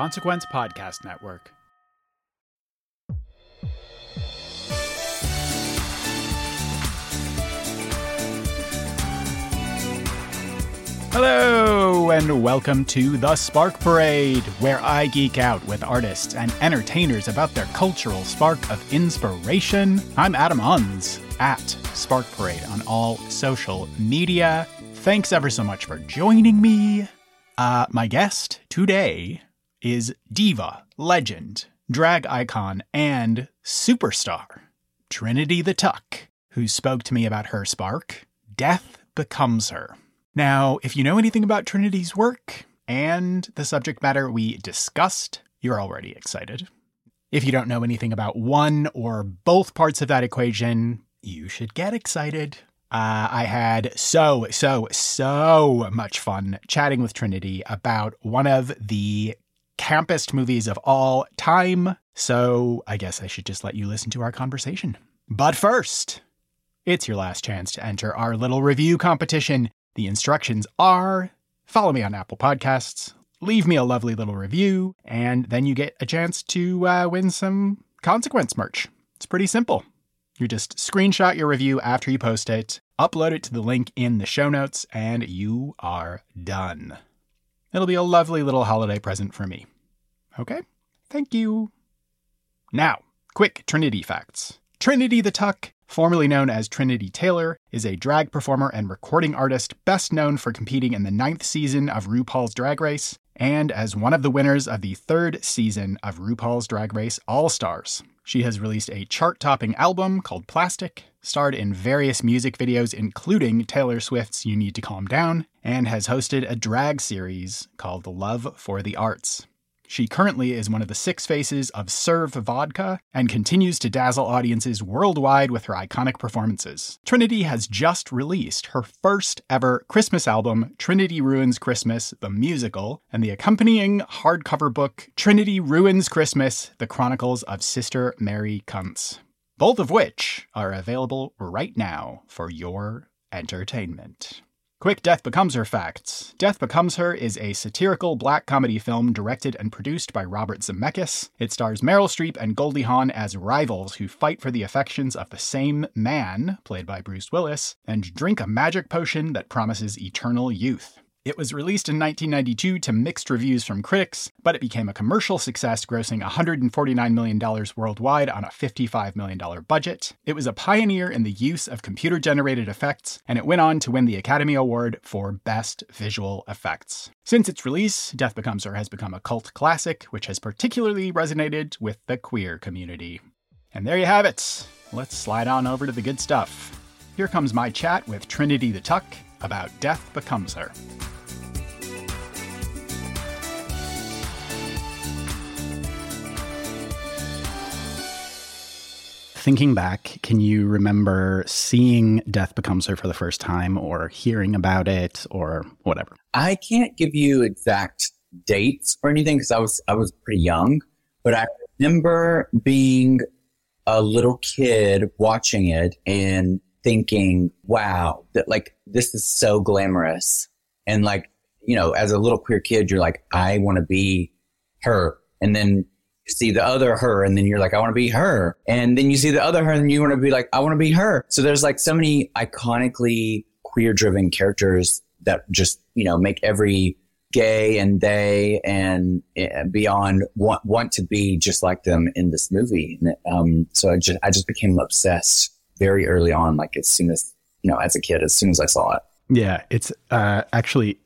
Consequence Podcast Network. Hello, and welcome to The Spark Parade, where I geek out with artists and entertainers about their cultural spark of inspiration. I'm Adam Unz at Spark Parade on all social media. Thanks ever so much for joining me. Uh, my guest today is diva, legend, drag icon, and superstar Trinity the Tuck, who spoke to me about her spark. Death becomes her. Now, if you know anything about Trinity's work and the subject matter we discussed, you're already excited. If you don't know anything about one or both parts of that equation, you should get excited. Uh, I had so, so, so much fun chatting with Trinity about one of the campest movies of all time. So I guess I should just let you listen to our conversation. But first, it's your last chance to enter our little review competition. The instructions are follow me on Apple Podcasts, leave me a lovely little review, and then you get a chance to uh, win some consequence merch. It's pretty simple. You just screenshot your review after you post it, upload it to the link in the show notes, and you are done. It'll be a lovely little holiday present for me. Okay? Thank you. Now, quick Trinity facts. Trinity the Tuck, formerly known as Trinity Taylor, is a drag performer and recording artist best known for competing in the ninth season of RuPaul's Drag Race and as one of the winners of the third season of RuPaul's Drag Race All Stars. She has released a chart topping album called Plastic, starred in various music videos, including Taylor Swift's You Need to Calm Down, and has hosted a drag series called Love for the Arts. She currently is one of the six faces of Serv Vodka and continues to dazzle audiences worldwide with her iconic performances. Trinity has just released her first ever Christmas album, Trinity Ruins Christmas, the musical, and the accompanying hardcover book, Trinity Ruins Christmas, the Chronicles of Sister Mary Cunts. Both of which are available right now for your entertainment. Quick Death Becomes Her facts. Death Becomes Her is a satirical black comedy film directed and produced by Robert Zemeckis. It stars Meryl Streep and Goldie Hawn as rivals who fight for the affections of the same man, played by Bruce Willis, and drink a magic potion that promises eternal youth. It was released in 1992 to mixed reviews from critics, but it became a commercial success, grossing $149 million worldwide on a $55 million budget. It was a pioneer in the use of computer generated effects, and it went on to win the Academy Award for Best Visual Effects. Since its release, Death Becomes Her has become a cult classic, which has particularly resonated with the queer community. And there you have it. Let's slide on over to the good stuff. Here comes my chat with Trinity the Tuck about Death Becomes Her. Thinking back, can you remember seeing Death Becomes Her for the first time or hearing about it or whatever? I can't give you exact dates or anything because I was I was pretty young, but I remember being a little kid watching it and thinking, "Wow, that like this is so glamorous." And like, you know, as a little queer kid, you're like, "I want to be her." And then see the other her and then you're like, I want to be her. And then you see the other her and you want to be like, I want to be her. So there's like so many iconically queer driven characters that just, you know, make every gay and they and uh, beyond want, want to be just like them in this movie. And, um, so I just, I just became obsessed very early on, like as soon as, you know, as a kid, as soon as I saw it. Yeah, it's uh, actually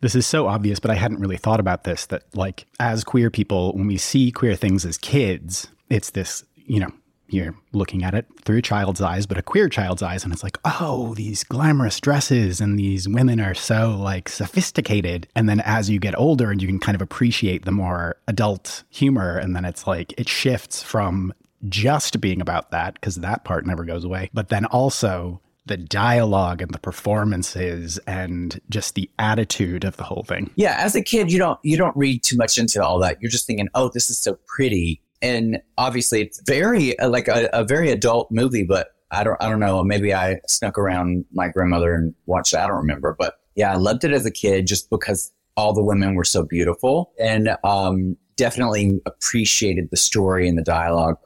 this is so obvious, but I hadn't really thought about this that like as queer people, when we see queer things as kids, it's this, you know, you're looking at it through a child's eyes, but a queer child's eyes, and it's like, oh, these glamorous dresses and these women are so like sophisticated. And then as you get older and you can kind of appreciate the more adult humor, and then it's like it shifts from just being about that, because that part never goes away, but then also the dialogue and the performances and just the attitude of the whole thing. Yeah, as a kid, you don't you don't read too much into all that. You're just thinking, "Oh, this is so pretty." And obviously, it's very uh, like a, a very adult movie, but I don't I don't know, maybe I snuck around my grandmother and watched it. I don't remember, but yeah, I loved it as a kid just because all the women were so beautiful and um, definitely appreciated the story and the dialogue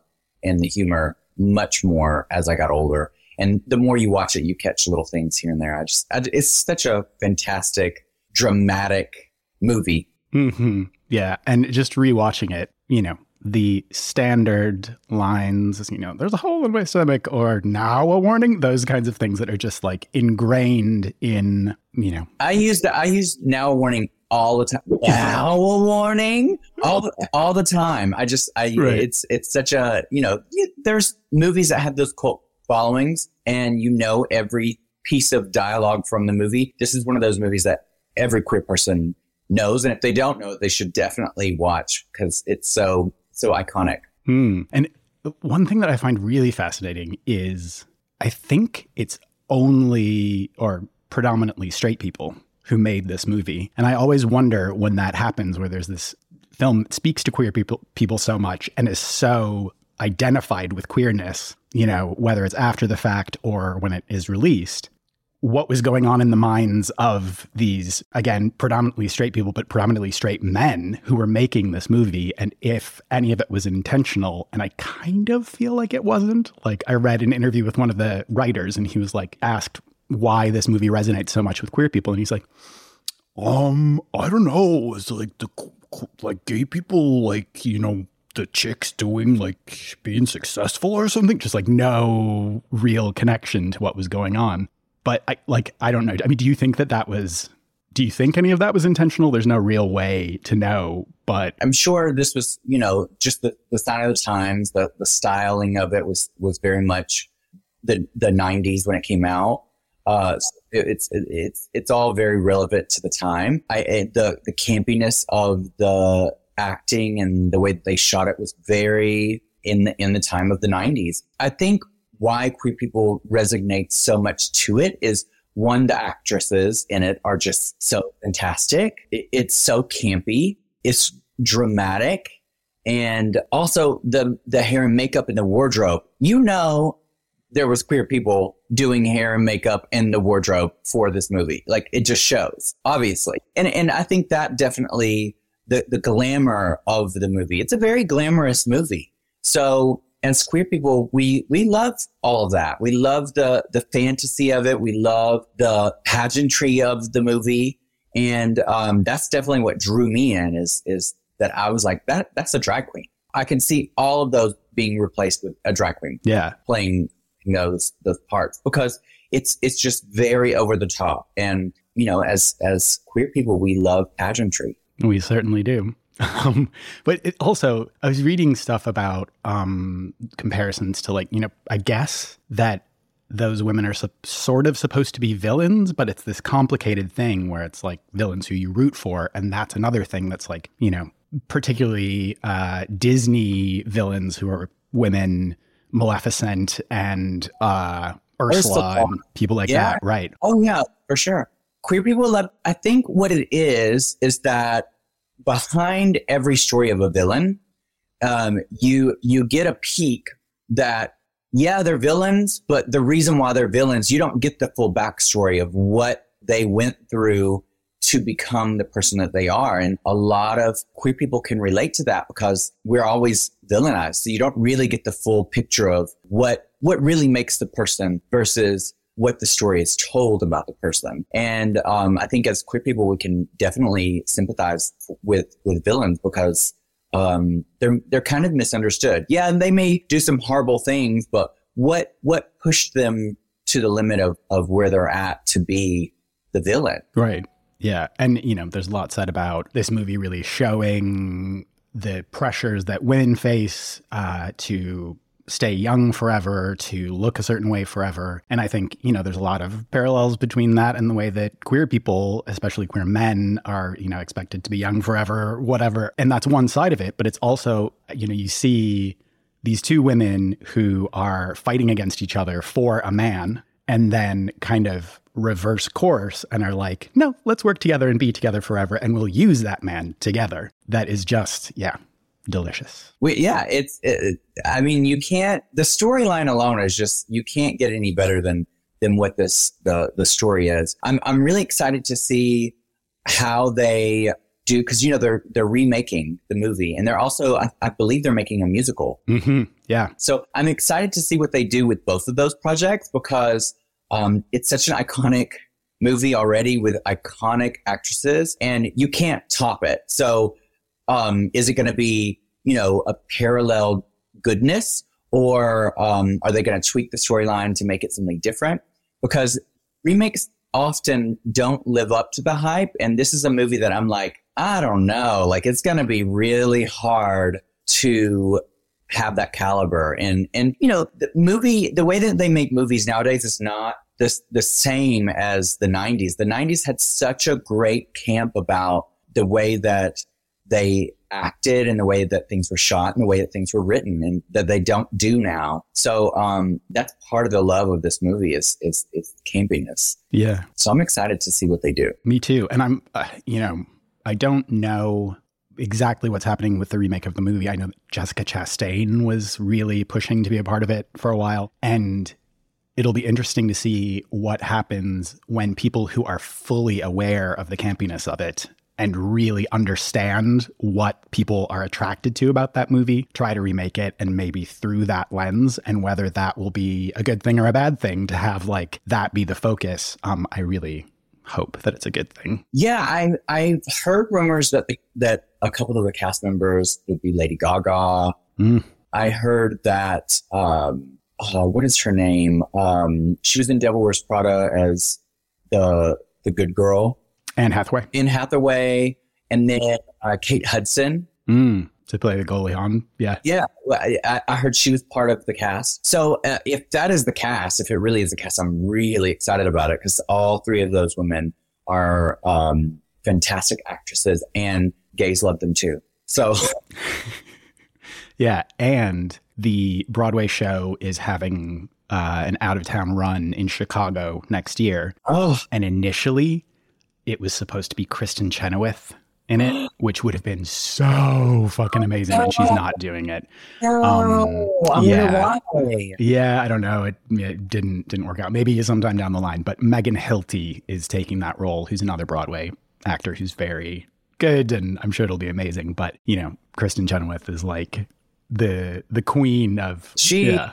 and the humor much more as I got older. And the more you watch it, you catch little things here and there. I just, I, it's such a fantastic, dramatic movie. Mm-hmm. Yeah. And just rewatching it, you know, the standard lines, you know, there's a hole in my stomach or now a warning, those kinds of things that are just like ingrained in, you know. I use the, I use now a warning all the time. Now a warning all the, all the time. I just, I, right. it's, it's such a, you know, there's movies that have those cult followings and you know every piece of dialogue from the movie. This is one of those movies that every queer person knows. And if they don't know it, they should definitely watch because it's so, so iconic. Hmm. And one thing that I find really fascinating is I think it's only or predominantly straight people who made this movie. And I always wonder when that happens, where there's this film that speaks to queer people people so much and is so identified with queerness, you know, whether it's after the fact or when it is released, what was going on in the minds of these, again, predominantly straight people, but predominantly straight men who were making this movie, and if any of it was intentional. And I kind of feel like it wasn't. Like, I read an interview with one of the writers, and he was like, asked why this movie resonates so much with queer people. And he's like, um, I don't know. It's like the like gay people, like, you know, the chick's doing like being successful or something? Just like no real connection to what was going on. But i like i don't know. I mean do you think that that was do you think any of that was intentional? There's no real way to know but i'm sure this was you know just the, the sign of the times the, the styling of it was was very much the the 90s when it came out. Uh, it, it's it, it's it's all very relevant to the time. I it, the the campiness of the acting and the way that they shot it was very in the in the time of the 90s. I think why queer people resonate so much to it is one the actresses in it are just so fantastic. It, it's so campy. It's dramatic and also the the hair and makeup and the wardrobe. You know there was queer people doing hair and makeup in the wardrobe for this movie. Like it just shows, obviously. And and I think that definitely the, the glamour of the movie. It's a very glamorous movie. So as queer people, we, we love all of that. We love the, the fantasy of it. We love the pageantry of the movie. And, um, that's definitely what drew me in is, is that I was like, that, that's a drag queen. I can see all of those being replaced with a drag queen. Yeah. Playing those, those parts because it's, it's just very over the top. And, you know, as, as queer people, we love pageantry. We certainly do. Um, but it also, I was reading stuff about um, comparisons to, like, you know, I guess that those women are su- sort of supposed to be villains, but it's this complicated thing where it's like villains who you root for. And that's another thing that's like, you know, particularly uh, Disney villains who are women, Maleficent and uh, Ursula, Ursula. and people like yeah. that. Right. Oh, yeah, for sure queer people love, I think what it is, is that behind every story of a villain, um, you, you get a peek that, yeah, they're villains, but the reason why they're villains, you don't get the full backstory of what they went through to become the person that they are. And a lot of queer people can relate to that because we're always villainized. So you don't really get the full picture of what, what really makes the person versus what the story is told about the person. And um, I think as queer people, we can definitely sympathize with with villains because um, they're they're kind of misunderstood. Yeah, and they may do some horrible things, but what what pushed them to the limit of of where they're at to be the villain? Right. Yeah. And, you know, there's a lot said about this movie really showing the pressures that women face uh, to stay young forever, to look a certain way forever. And I think, you know, there's a lot of parallels between that and the way that queer people, especially queer men, are, you know, expected to be young forever, whatever. And that's one side of it. But it's also, you know, you see these two women who are fighting against each other for a man and then kind of reverse course and are like, no, let's work together and be together forever. And we'll use that man together. That is just, yeah, delicious. We, yeah, it's. It, I mean, you can't. The storyline alone is just you can't get any better than than what this the the story is. I'm I'm really excited to see how they do because you know they're they're remaking the movie and they're also I, I believe they're making a musical. Mm-hmm. Yeah. So I'm excited to see what they do with both of those projects because um, it's such an iconic movie already with iconic actresses, and you can't top it. So, um, is it going to be, you know, a parallel goodness, or um, are they going to tweak the storyline to make it something different? Because remakes often don't live up to the hype, and this is a movie that I'm like, I don't know, like it's going to be really hard to have that caliber. And and you know, the movie, the way that they make movies nowadays is not the the same as the '90s. The '90s had such a great camp about the way that they acted and the way that things were shot and the way that things were written and that they don't do now. So um, that's part of the love of this movie is is its campiness. Yeah. So I'm excited to see what they do. Me too. And I'm, uh, you know, I don't know exactly what's happening with the remake of the movie. I know that Jessica Chastain was really pushing to be a part of it for a while. And it'll be interesting to see what happens when people who are fully aware of the campiness of it and really understand what people are attracted to about that movie try to remake it and maybe through that lens and whether that will be a good thing or a bad thing to have like that be the focus um i really hope that it's a good thing Yeah, I I've heard rumors that the, that a couple of the cast members would be Lady Gaga. Mm. I heard that um, oh, what is her name? Um, she was in Devil Wears Prada as the the good girl anne hathaway in Hathaway, and then uh, Kate Hudson. mm. to play the Goldie on yeah Yeah, I- I heard she was part of the cast. So uh, if that is the cast, if it really is the cast, I'm really excited about it because all three of those women are um, fantastic actresses, and gays love them too. So Yeah, and the Broadway show is having uh, an out of town run in Chicago next year. oh, And initially, it was supposed to be Kristin Chenoweth in it, which would have been so fucking amazing. And she's not doing it. Um, I yeah. wonder why. Yeah, I don't know. It, it didn't didn't work out. Maybe sometime down the line. But Megan Hilty is taking that role. Who's another Broadway actor who's very good, and I'm sure it'll be amazing. But you know, Kristin Chenoweth is like the the queen of She- Yeah,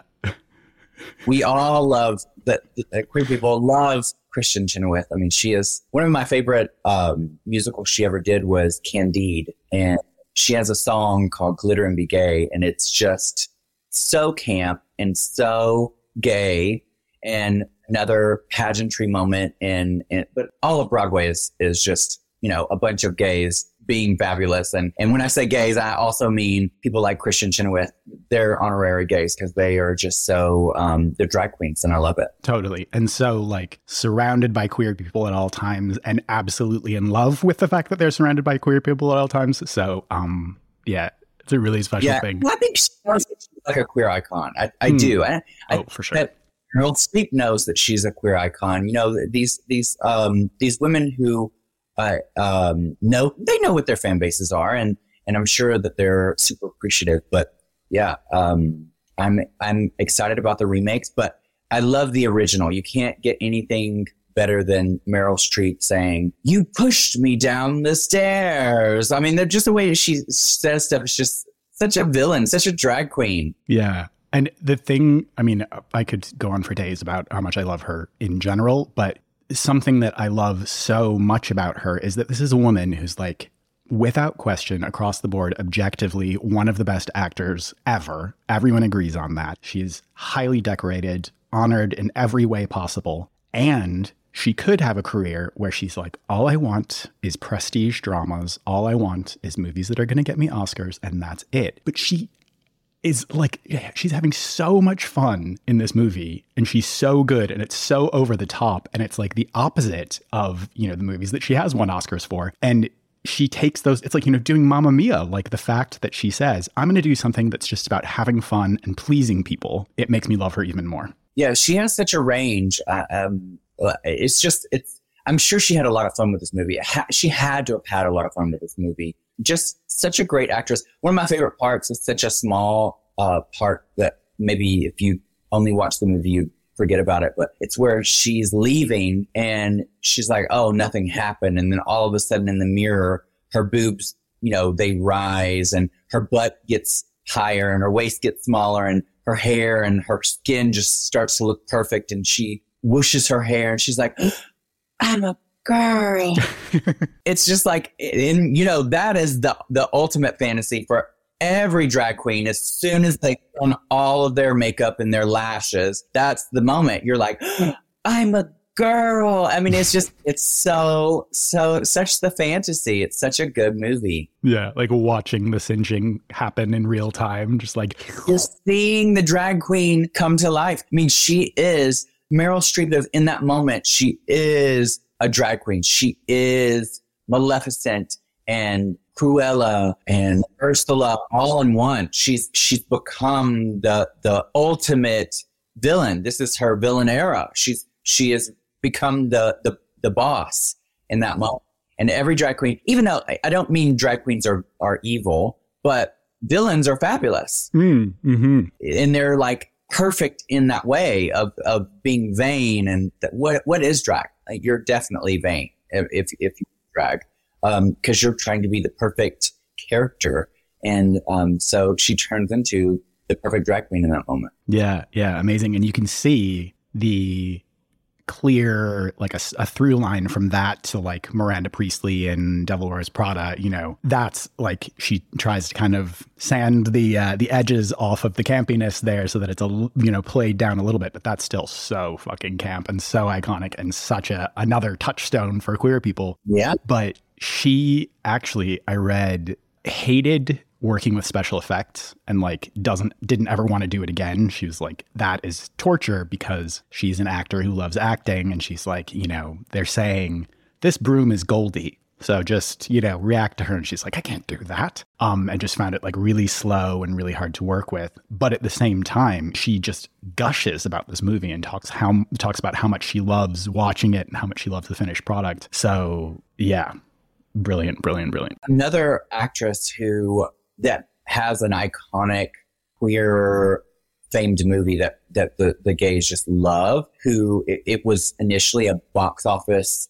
we all love that that queer people love Kristin Chenoweth. I mean, she is one of my favorite um, musicals she ever did was Candide, and she has a song called "Glitter and Be Gay," and it's just so camp and so gay, and another pageantry moment. And, and but all of Broadway is is just you know a bunch of gays being fabulous. And and when I say gays, I also mean people like Kristin Chenoweth. They're honorary gays because they are just so um, they're drag queens, and I love it. totally. And so, like, surrounded by queer people at all times, and absolutely in love with the fact that they're surrounded by queer people at all times. So, um, yeah, it's a really special Yeah, thing. well, I think she's like a queer icon. I, I Hmm. do. I, I, Oh, for sure. Meryl Streep knows that she's a queer icon. You know, these these um these women who uh, um know they know what their fan bases are, and and I'm sure that they're super appreciative. But yeah, um, I'm I'm excited about the remakes, but I love the original. You can't get anything better than Meryl Streep saying, "You pushed me down the stairs." I mean, they're just the way she says stuff is just such a villain, such a drag queen. Yeah. And the thing, I mean, I could go on for days about how much I love her in general, but something that I love so much about her is that this is a woman who's like, without question, across the board, objectively one of the best actors ever. Everyone agrees on that. She's highly decorated, honored in every way possible. And she could have a career where she's like, all I want is prestige dramas. All I want is movies that are going to get me Oscars, and that's it. But she is like she's having so much fun in this movie and she's so good and it's so over the top and it's like the opposite of you know the movies that she has won oscars for. And she takes those it's like you know doing Mamma Mia like the fact that she says i'm going to do something that's just about having fun and pleasing people. It makes me love her even more. Yeah she has such a range uh, um, it's just it's i'm sure she had a lot of fun with this movie. She had to have had a lot of fun with this movie just such a great actress. One of my favorite parts is such a small uh, part that maybe if you only watch the movie, you forget about it. But it's where she's leaving and she's like, "Oh, nothing happened," and then all of a sudden in the mirror, her boobs, you know, they rise and her butt gets higher and her waist gets smaller and her hair and her skin just starts to look perfect and she whooshes her hair and she's like, "I'm a girl. it's just like, in, you know, that is the, the ultimate fantasy for every drag queen. As soon as they put on all of their makeup and their lashes, that's the moment you're like, I'm a girl. I mean, it's just, it's so, so, such the fantasy. It's such a good movie. Yeah. Like watching the singeing happen in real time, just like, just seeing the drag queen come to life. I mean, she is Meryl Streep, in that moment, she is a drag queen. She is Maleficent and Cruella and Ursula all in one. She's she's become the the ultimate villain. This is her villain era. She's she has become the the the boss in that moment. And every drag queen, even though I, I don't mean drag queens are are evil, but villains are fabulous. Mm, mm-hmm. And they're like perfect in that way of, of being vain and th- what what is drag you're definitely vain if if, you drag because um, you're trying to be the perfect character. And um, so she turns into the perfect drag queen in that moment. Yeah yeah amazing. And you can see the clear like a, a, through line from that to like Miranda Priestly and Devil Wears Prada, you know, that's like she tries to kind of sand the uh, the edges off of the campiness there so that it's a you know played down a little bit, but that's still so fucking camp and so iconic and such a another touchstone for queer people. Yeah. But she actually I read hated working with special effects and like doesn't didn't ever want to do it again. She was like that is torture because she's an actor who loves acting and she's like, you know, they're saying this broom is Goldie. So just, you know, react to her and she's like, I can't do that. Um and just found it like really slow and really hard to work with. But at the same time, she just gushes about this movie and talks how talks about how much she loves watching it and how much she loves the finished product. So, yeah, brilliant, brilliant, brilliant. Another actress who that has an iconic queer famed movie that that the, the gays just love who it, it, was initially a box office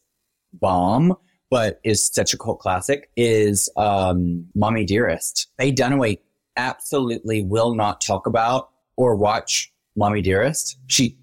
bomb but is such a cult classic is um mommy dearest. Faye dunaway absolutely will not talk about or watch mommy dearest. She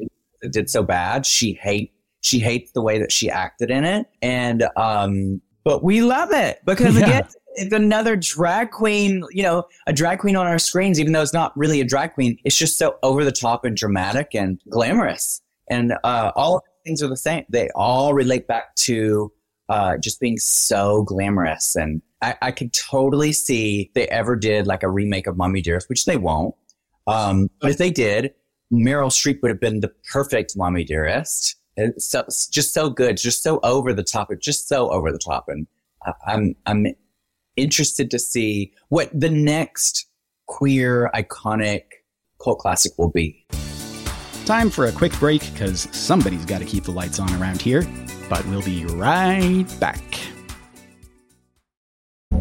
did so bad. She hate she hates the way that she acted in it. And um but we love it because yeah. again another drag queen, you know, a drag queen on our screens, even though it's not really a drag queen. It's just so over the top and dramatic and glamorous. And uh, all things are the same. They all relate back to uh, just being so glamorous. And I, I could totally see they ever did like a remake of Mommy Dearest, which they won't. Um, but if they did, Meryl Streep would have been the perfect Mommy Dearest. It's so, just so good, just so over the top. Just so over the top. And I'm, I'm interested to see what the next queer iconic cult classic will be. Time for a quick break because somebody's got to keep the lights on around here, but we'll be right back.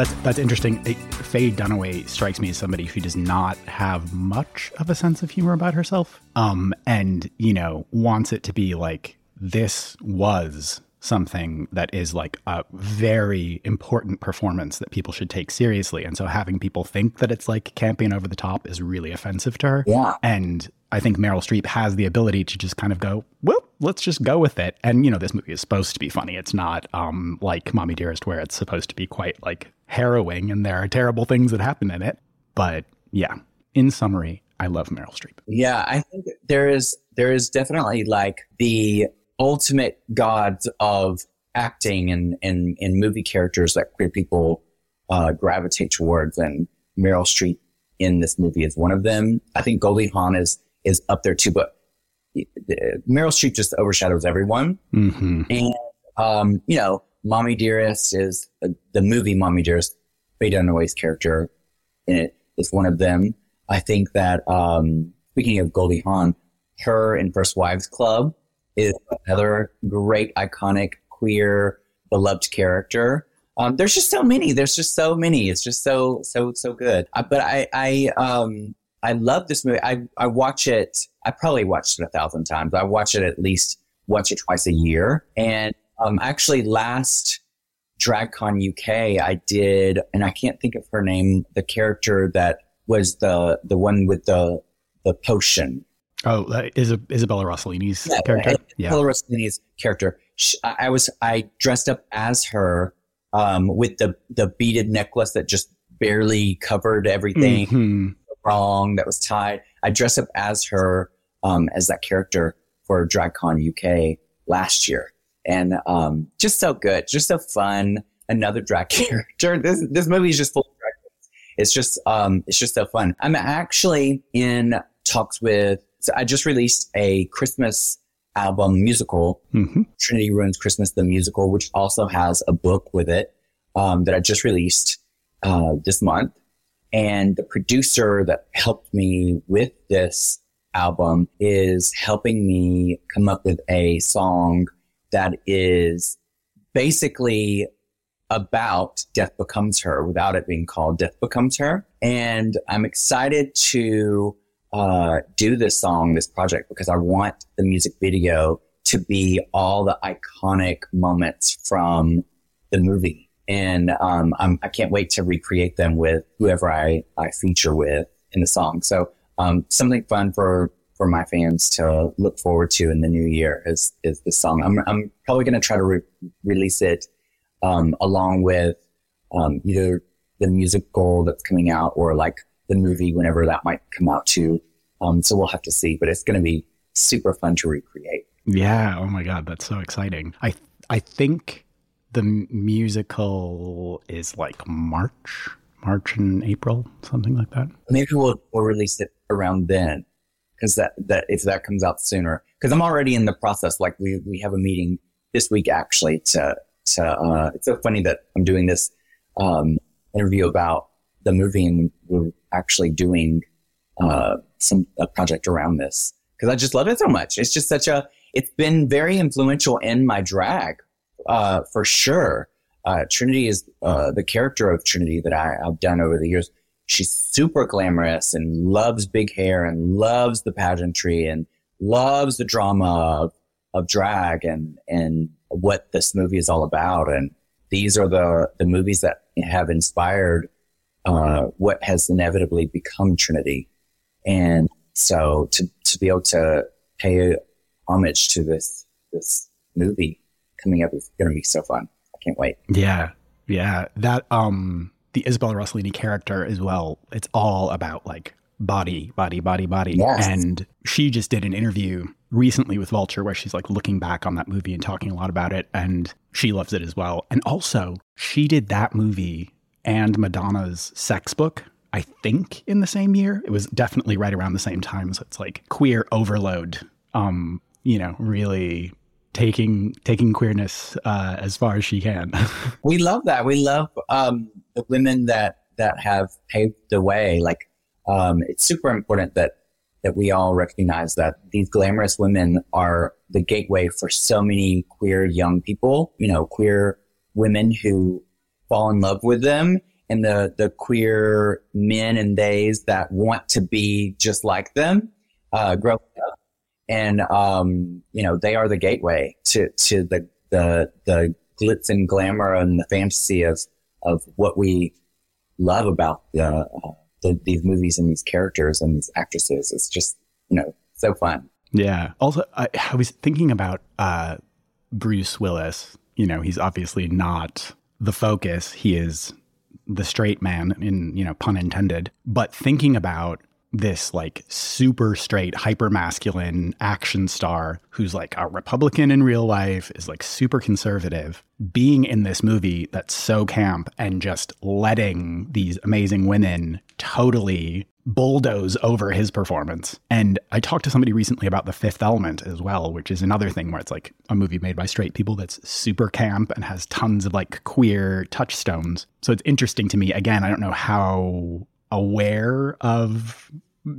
That's that's interesting. It, Faye Dunaway strikes me as somebody who does not have much of a sense of humor about herself, um, and you know wants it to be like this was something that is like a very important performance that people should take seriously. And so having people think that it's like camping over the top is really offensive to her. Yeah. And I think Meryl Streep has the ability to just kind of go, well, let's just go with it. And you know, this movie is supposed to be funny. It's not um like Mommy Dearest where it's supposed to be quite like harrowing and there are terrible things that happen in it. But yeah, in summary, I love Meryl Streep. Yeah, I think there is there is definitely like the ultimate gods of acting and and, and movie characters that queer people uh, gravitate towards, and Meryl Streep in this movie is one of them. I think Goldie Hawn is is up there too, but Meryl Streep just overshadows everyone. Mm-hmm. And um, you know, Mommy Dearest is uh, the movie Mommy Dearest. Faye Dunaway's character in it is one of them. I think that um, speaking of Goldie Hawn, her in First Wives Club is another great, iconic, queer, beloved character. Um, there's just so many. There's just so many. It's just so so so good. But I I um I love this movie. I I watch it. I probably watched it a thousand times. I watch it at least once or twice a year. And um, actually, last DragCon UK, I did, and I can't think of her name. The character that was the the one with the the potion. Oh, uh, is Isabella Rossellini's Yeah, character? Isabella Rossellini's character. She, I was I dressed up as her um, with the the beaded necklace that just barely covered everything Mhm. wrong that was tied. I dressed up as her um, as that character for DragCon UK last year, and um, just so good, just so fun. Another drag character. This this movie is just full of drag. It's just um, it's just so fun. I'm actually in talks with. So I just released a Christmas album musical Mhm. Trinity Ruins Christmas the musical, which also has a book with it um, that I just released uh, this month. And the producer that helped me with this album is helping me come up with a song that is basically about Death Becomes Her without it being called Death Becomes Her. And I'm excited to uh, do this song, this project, because I want the music video to be all the iconic moments from the movie. And um, I'm, I can't wait to recreate them with whoever I, I feature with in the song. So um, something fun for for my fans to look forward to in the new year is is this song. I'm I'm probably going to try to re- release it um, along with um, either the musical that's coming out or like the movie whenever that might come out too. Um, so we'll have to see, but it's going to be super fun to recreate. Yeah. Oh my God, that's so exciting. I I think the musical is like March, March and April, something like that. Maybe we'll we'll release it around then because that that if that comes out sooner because I'm already in the process. Like we we have a meeting this week actually to to. Uh, it's so funny that I'm doing this um, interview about the movie and we're actually doing uh, some a project around this because I just love it so much. It's just such a. It's been very influential in my drag, uh, for sure. Uh, Trinity is uh, the character of Trinity that I, I've done over the years. She's super glamorous and loves big hair and loves the pageantry and loves the drama of of drag and, and what this movie is all about. And these are the, the movies that have inspired, uh, what has inevitably become Trinity. And so to, to be able to pay homage to this, this movie coming up is going to be so fun. I can't wait. Yeah. Yeah. That, um, the Isabella Rossellini character as well, it's all about like body, body, body, body. Yes. And she just did an interview recently with Vulture where she's like looking back on that movie and talking a lot about it. And she loves it as well. And also, she did that movie and Madonna's sex book, I think, in the same year. It was definitely right around the same time. So it's like queer overload. Um, you know, really taking taking queerness uh, as far as she can. we love that. We love um, the women that that have paved the way. Like um, it's super important that that we all recognize that these glamorous women are the gateway for so many queer young people. You know, queer women who fall in love with them. And the, the queer men and theys that want to be just like them, uh, grow up and um, you know they are the gateway to to the the the glitz and glamour and the fantasy of of what we love about the, uh, the, these movies and these characters and these actresses. It's just you know so fun. Yeah. Also, I, I was thinking about uh, Bruce Willis. You know, he's obviously not the focus. He is the straight man, in you know, pun intended. But thinking about this like super straight, hyper masculine action star who's like a Republican in real life, is like super conservative, being in this movie that's so camp and just letting these amazing women totally bulldoze over his performance. And I talked to somebody recently about The Fifth Element as well, which is another thing where it's like a movie made by straight people that's super camp and has tons of like queer touchstones. So it's interesting to me. Again, I don't know how aware of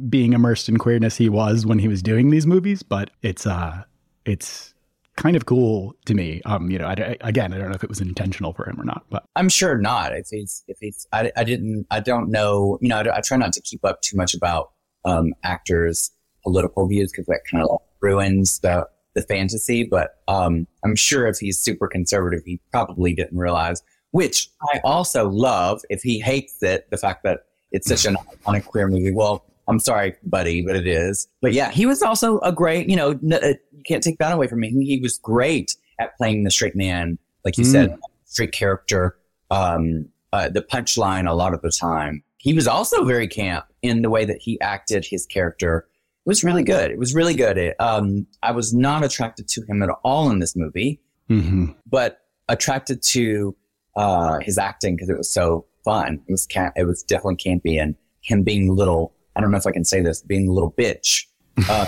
being immersed in queerness he was when he was doing these movies, but it's uh it's kind of cool to me. Um, you know, I, I, again, I don't know if it was intentional for him or not, but I'm sure not. If he's, if he's, I, I didn't, I don't know. You know, I, I try not to keep up too much about um, actors' political views because that kind of ruins the the fantasy. But um, I'm sure if he's super conservative, he probably didn't realize. Which I also love. If he hates it, the fact that it's such an iconic queer movie. Well, I'm sorry, buddy, but it is. But yeah, he was also a great, you know, n- uh, you can't take that away from me. He was great at playing the straight man, like you mm. said, straight character, um, uh, the punchline a lot of the time. He was also very camp in the way that he acted his character. It was really good. It was really good. It, um, I was not attracted to him at all in this movie, mm-hmm. but attracted to uh, his acting because it was so fun. It was it was definitely campy and him being little I don't know if I can say this, being a little bitch. Uh,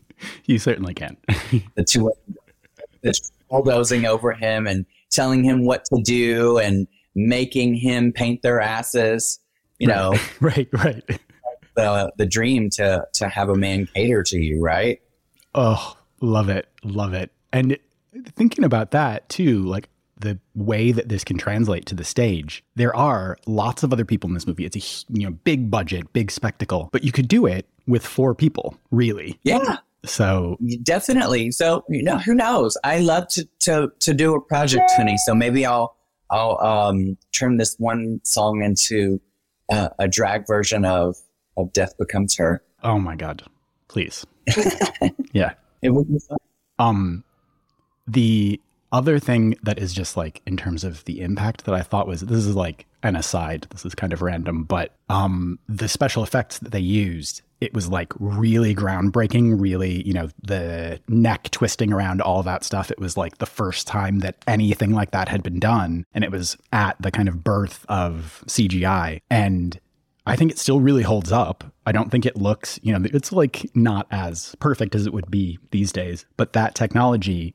you certainly can. the two that's bulldozing over him and telling him what to do and making him paint their asses. You right. know, right, right. The the dream to to have a man cater to you, right? Oh, love it, love it. And thinking about that too, like the way that this can translate to the stage. There are lots of other people in this movie. It's a you know big budget, big spectacle, but you could do it with four people, really. Yeah. So definitely. So you know, who knows? I love to to to do a project, honey. So maybe I'll I'll um turn this one song into uh, a drag version of of Death Becomes Her. Oh my god! Please. yeah. It would be fun. Um, the other thing that is just like in terms of the impact that I thought was this is like an aside, this is kind of random, but um the special effects that they used, it was like really groundbreaking, really, you know, the neck twisting around all that stuff. It was like the first time that anything like that had been done. And it was at the kind of birth of CGI. And I think it still really holds up. I don't think it looks, you know, it's like not as perfect as it would be these days, but that technology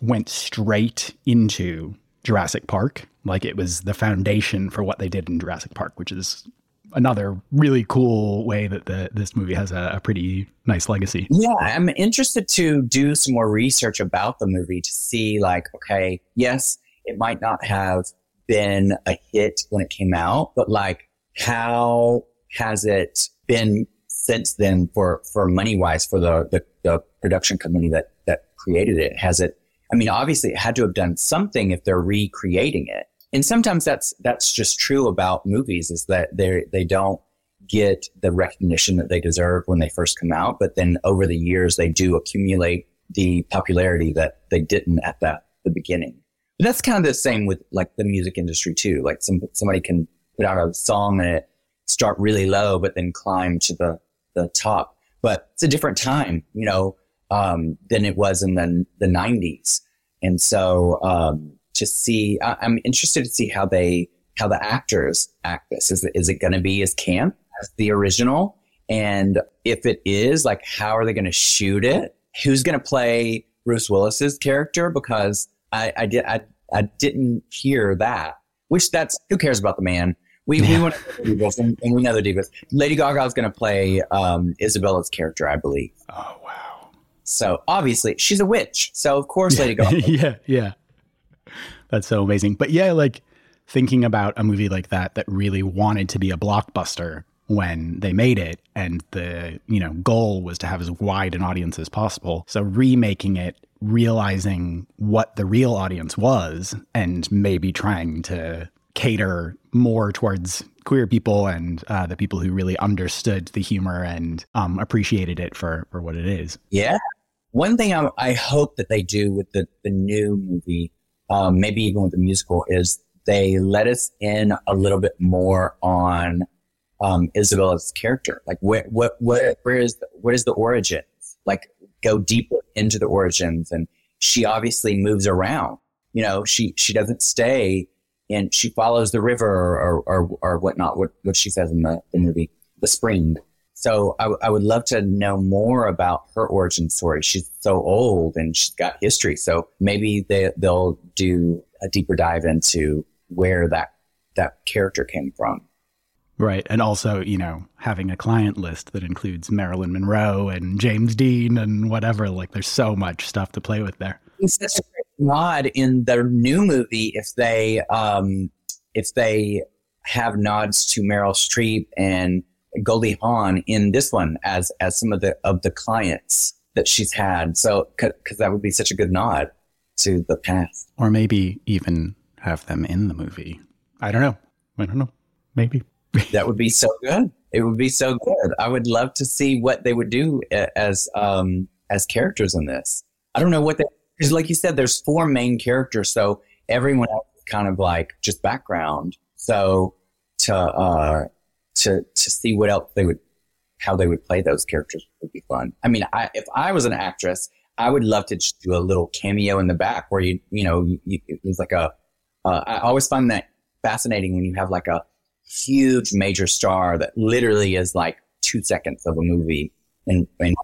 went straight into Jurassic Park. Like it was the foundation for what they did in Jurassic Park, which is another really cool way that the, this movie has a, a, pretty nice legacy. Yeah, I'm interested to do some more research about the movie to see, like, okay, yes, it might not have been a hit when it came out, but like, how has it been since then for, for money wise for the, the, the production company that, that created it? Has it, I mean, obviously it had to have done something if they're recreating it. And sometimes that's, that's just true about movies is that they, they don't get the recognition that they deserve when they first come out. But then over the years, they do accumulate the popularity that they didn't at the, the beginning. But that's kind of the same with like the music industry too. Like some, somebody can put out a song and it start really low, but then climb to the, the top. But it's a different time, you know, um, than it was in the, the nineties. And so, um, to see, I, I'm interested to see how they, how the actors act this. Is it, is it going to be as camp as the original? And if it is, like, how are they going to shoot it? Who's going to play Bruce Willis's character? Because I, I did, I, I didn't hear that. Which that's who cares about the man? We, we want to divas, and, and we know the divas. Lady Gaga is going to play um, Isabella's character, I believe. Oh wow! So obviously she's a witch. So of course Lady Gaga. yeah, yeah. That's so amazing. But yeah, like thinking about a movie like that that really wanted to be a blockbuster when they made it and the you know goal was to have as wide an audience as possible so remaking it realizing what the real audience was and maybe trying to cater more towards queer people and uh, the people who really understood the humor and um, appreciated it for for what it is yeah one thing I, I hope that they do with the, the new movie um, maybe even with the musical is they let us in a little bit more on um, Isabella's character. Like, where, what, what, where is, the, what is the origins? Like, go deeper into the origins. And she obviously moves around. You know, she, she doesn't stay and she follows the river or, or, or whatnot, what, what she says in the, the movie, The Spring. So I, I would love to know more about her origin story. She's so old and she's got history. So maybe they, they'll do a deeper dive into where that, that character came from. Right. And also, you know, having a client list that includes Marilyn Monroe and James Dean and whatever. Like, there's so much stuff to play with there. It's such a great nod in the new movie if they, um, if they have nods to Meryl Streep and Goldie Hawn in this one as, as some of the, of the clients that she's had. So, cause that would be such a good nod to the past. Or maybe even have them in the movie. I don't know. I don't know. Maybe that would be so good. It would be so good. I would love to see what they would do as um, as characters in this. I don't know what they because, like you said, there's four main characters, so everyone else is kind of like just background. So to uh, to to see what else they would how they would play those characters would be fun. I mean, I, if I was an actress, I would love to just do a little cameo in the back where you you know you, you, it was like a. Uh, I always find that fascinating when you have like a huge major star that literally is like two seconds of a movie and, and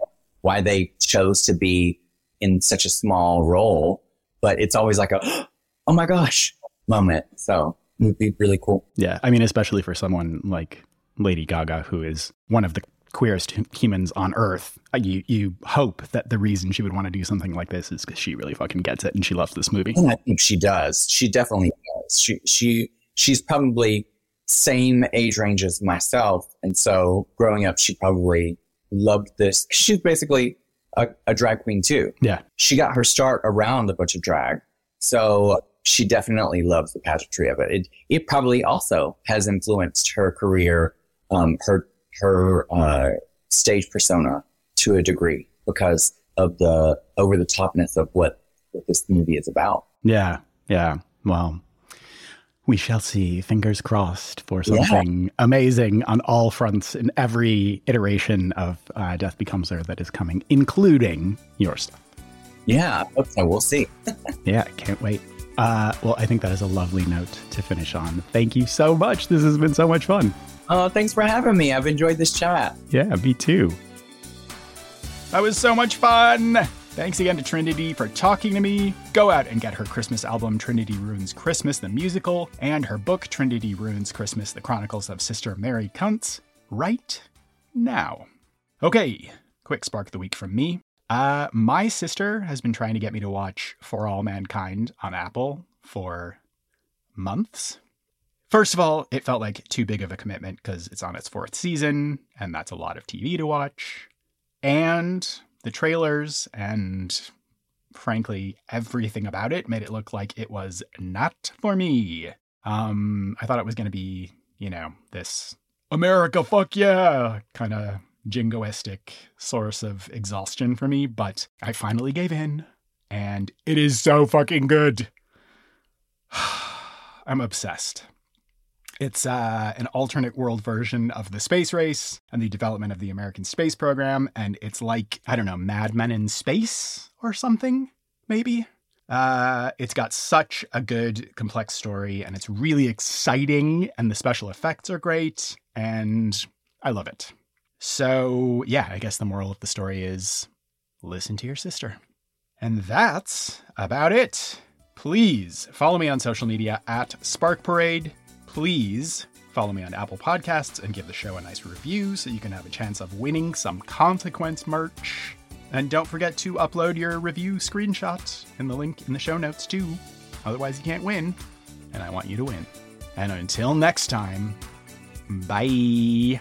why they chose to be in such a small role. But it's always like a, oh my gosh moment. So it would be really cool. Yeah. I mean, especially for someone like Lady Gaga, who is one of the queerest humans on earth. Uh, you you hope that the reason she would want to do something like this is because she really fucking gets it and she loves this movie. And I think she does. She definitely does. She she she's probably same age range as myself. And so growing up, she probably loved this. She's basically a, a, drag queen too. Yeah. She got her start around a bunch of drag. So she definitely loves the pageantry of it. It, it probably also has influenced her career, um, her, her, uh, stage persona to a degree because of the over the topness of what, what this movie is about. Yeah. Yeah. Well, we shall see. Fingers crossed for something yeah. amazing on all fronts in every iteration of uh, Death Becomes Her that is coming, including your stuff. Yeah, okay, we'll see. yeah, can't wait. Uh, well, I think that is a lovely note to finish on. Thank you so much. This has been so much fun. Oh, thanks for having me. I've enjoyed this chat. Yeah, me too. That was so much fun. Thanks again to Trinity for talking to me. Go out and get her Christmas album, Trinity Ruins Christmas, the musical, and her book, Trinity Ruins Christmas, the Chronicles of Sister Mary Kuntz, right now. Okay, quick spark of the week from me. Uh, my sister has been trying to get me to watch For All Mankind on Apple for months. First of all, it felt like too big of a commitment because it's on its fourth season, and that's a lot of TV to watch. And the trailers and frankly everything about it made it look like it was not for me. Um, I thought it was going to be, you know, this America, fuck yeah, kind of jingoistic source of exhaustion for me, but I finally gave in, and it is so fucking good. I'm obsessed. It's uh, an alternate world version of the space race and the development of the American space program, and it's like, I don't know, Mad Men in Space or something, maybe? Uh, it's got such a good, complex story, and it's really exciting, and the special effects are great, and I love it. So, yeah, I guess the moral of the story is listen to your sister. And that's about it. Please follow me on social media at Spark Parade. Please follow me on Apple Podcasts and give the show a nice review so you can have a chance of winning some consequence merch. And don't forget to upload your review screenshot in the link in the show notes too. Otherwise, you can't win. And I want you to win. And until next time, bye.